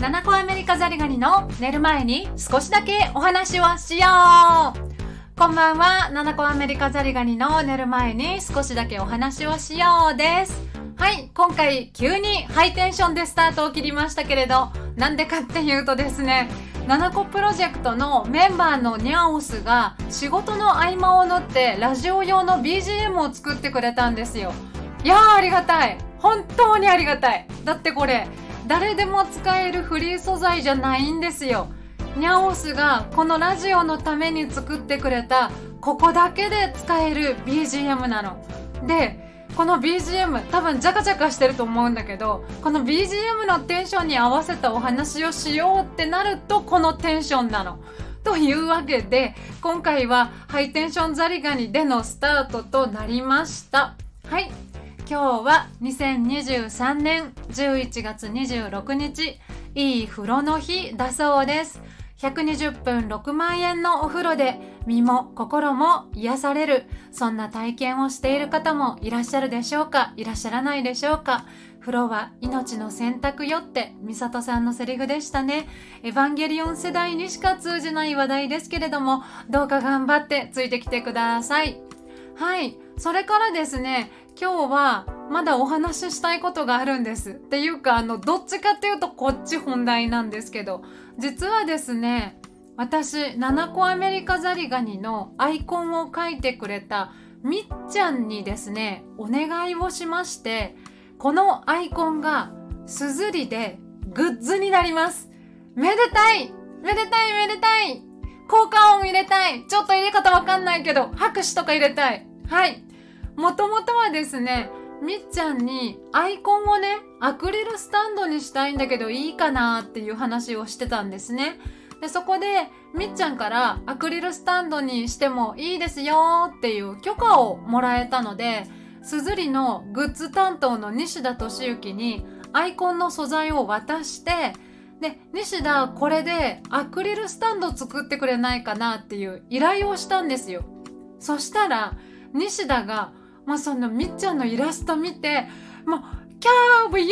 七個アメリカザリガニの寝る前に少しだけお話をしよう。こんばんは。七個アメリカザリガニの寝る前に少しだけお話をしようです。はい今回急にハイテンションでスタートを切りましたけれどなんでかっていうとですね七個プロジェクトのメンバーのニャオスが仕事の合間を縫ってラジオ用の BGM を作ってくれたんですよ。いやーありがたい。本当にありがたい。だってこれ誰でも使えるフリー素材じゃないんですよニャオスがこのラジオのために作ってくれたここだけで使える BGM なのでこの BGM 多分ジャカジャカしてると思うんだけどこの BGM のテンションに合わせたお話をしようってなるとこのテンションなの。というわけで今回はハイテンションザリガニでのスタートとなりました。はい今日は2023年11月26日いい風呂の日だそうです。120分6万円のお風呂で身も心も癒される。そんな体験をしている方もいらっしゃるでしょうか？いらっしゃらないでしょうか？風呂は命の選択よって美里さんのセリフでしたね。エヴァンゲリオン世代にしか通じない話題ですけれどもどうか頑張ってついてきてください。はい。それからですね今日はまだお話ししたいことがあるんです。っていうか、あの、どっちかっていうとこっち本題なんですけど、実はですね、私、七個アメリカザリガニのアイコンを描いてくれたみっちゃんにですね、お願いをしまして、このアイコンがすずりでグッズになります。めでたい!めでたい!めでたい!効果音入れたい!ちょっと入れ方わかんないけど、拍手とか入れたい!はい。もともとはですね、みっちゃんにアイコンをね、アクリルスタンドにしたいんだけどいいかなっていう話をしてたんですね。で、そこでみっちゃんからアクリルスタンドにしてもいいですよっていう許可をもらえたので、すずりのグッズ担当の西田敏行にアイコンの素材を渡して、で、西田これでアクリルスタンド作ってくれないかなっていう依頼をしたんですよ。そしたら、西田がまあ、そのみっちゃんのイラスト見て、もう、キャーを唯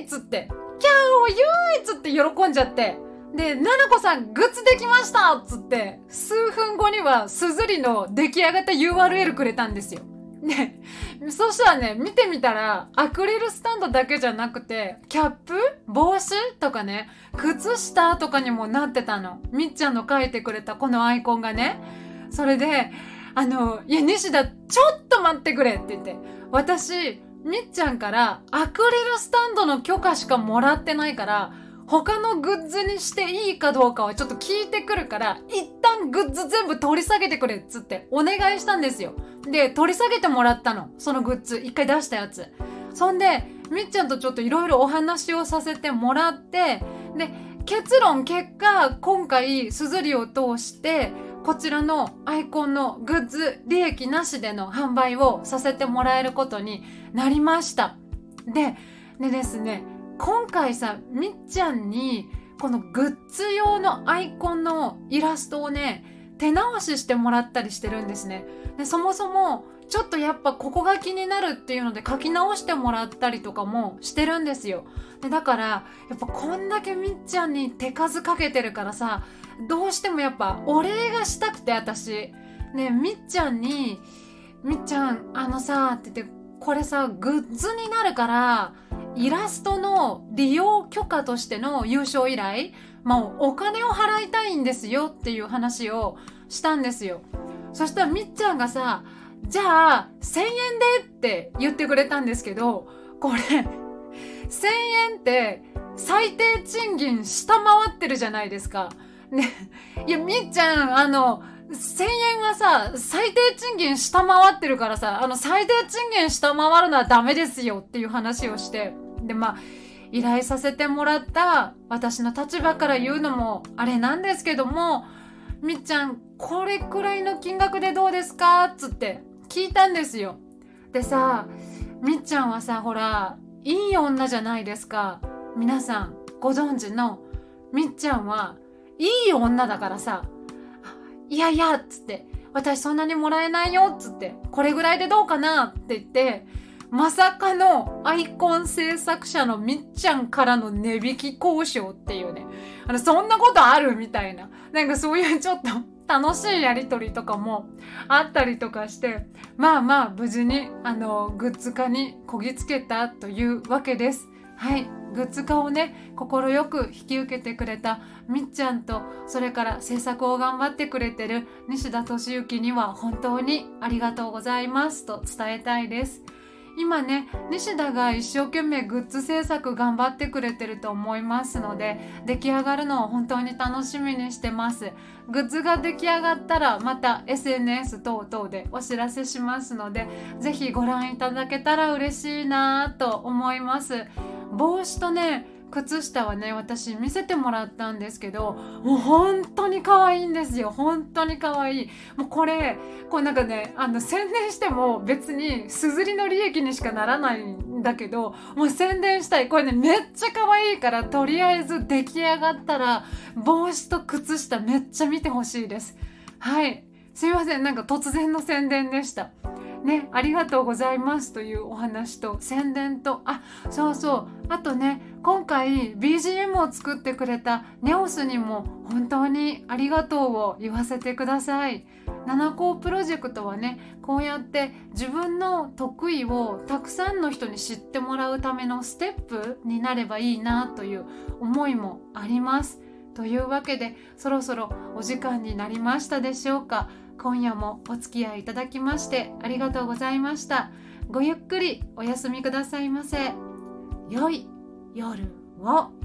一って、キャーを唯一って喜んじゃって、で、ななこさんグッズできましたっつって、数分後にはすずりの出来上がった URL くれたんですよ。で、そしたらね、見てみたら、アクリルスタンドだけじゃなくて、キャップ帽子とかね、靴下とかにもなってたの。みっちゃんの描いてくれたこのアイコンがね。それで、あの、いや、西田、ちょっと待ってくれって言って、私、みっちゃんからアクリルスタンドの許可しかもらってないから、他のグッズにしていいかどうかはちょっと聞いてくるから、一旦グッズ全部取り下げてくれっつってお願いしたんですよ。で、取り下げてもらったの。そのグッズ。一回出したやつ。そんで、みっちゃんとちょっといろいろお話をさせてもらって、で、結論結果、今回、すずりを通して、こちらのアイコンのグッズ利益なしでの販売をさせてもらえることになりました。で、でですね、今回さ、みっちゃんにこのグッズ用のアイコンのイラストをね、手直ししてもらったりしてるんですね。で、そもそもちょっとやっぱここが気になるっていうので書き直してもらったりとかもしてるんですよ。で、だから、やっぱこんだけみっちゃんに手数かけてるからさ、どうしてもやっぱお礼がしたくて私ねみっちゃんに「みっちゃんあのさ」って言ってこれさグッズになるからイラストの利用許可としての優勝依頼まあお金を払いたいんですよっていう話をしたんですよそしたらみっちゃんがさじゃあ1000円でって言ってくれたんですけどこれ1000円って最低賃金下回ってるじゃないですか。ね、いや、みっちゃん、あの、1000円はさ、最低賃金下回ってるからさ、あの、最低賃金下回るのはダメですよっていう話をして、で、まあ、依頼させてもらった私の立場から言うのもあれなんですけども、みっちゃん、これくらいの金額でどうですか？っつって聞いたんですよ。でさ、みっちゃんはさ、ほら、いい女じゃないですか。皆さん、ご存知の、みっちゃんはいい女だからさ、いやいや、っつって、私そんなにもらえないよ、っつって、これぐらいでどうかなって言って、まさかのアイコン制作者のみっちゃんからの値引き交渉っていうね。あの、そんなことあるみたいな。なんかそういうちょっと楽しいやりとりとかもあったりとかして、まあまあ無事にあの、グッズ化にこぎつけたというわけです。はい。グッズ化をね、快く引き受けてくれたみっちゃんと、それから制作を頑張ってくれてる西田敏行には本当にありがとうございますと伝えたいです。今ね西田が一生懸命グッズ制作頑張ってくれてると思いますので出来上がるのを本当に楽しみにしてますグッズが出来上がったらまた SNS 等々でお知らせしますので是非ご覧いただけたら嬉しいなと思います帽子とね靴下はね私見せてもらったんですけどもう本当に可愛いんですよ。本当に可愛い。もうこれこうなんかねあの宣伝しても別にすずりの利益にしかならないんだけどもう宣伝したい。これねめっちゃ可愛いからとりあえず出来上がったら帽子と靴下めっちゃ見てほしいです。はい。すいません。なんか突然の宣伝でした。ね、ありがとうございますというお話と宣伝と、あ、そうそう、あとね、今回 BGM を作ってくれたネオスにも本当にありがとうを言わせてください。七校プロジェクトはね、こうやって自分の得意をたくさんの人に知ってもらうためのステップになればいいなという思いもあります。というわけでそろそろお時間になりましたでしょうか。今夜もお付き合いいただきましてありがとうございました。ごゆっくりお休みくださいませ。良い夜を。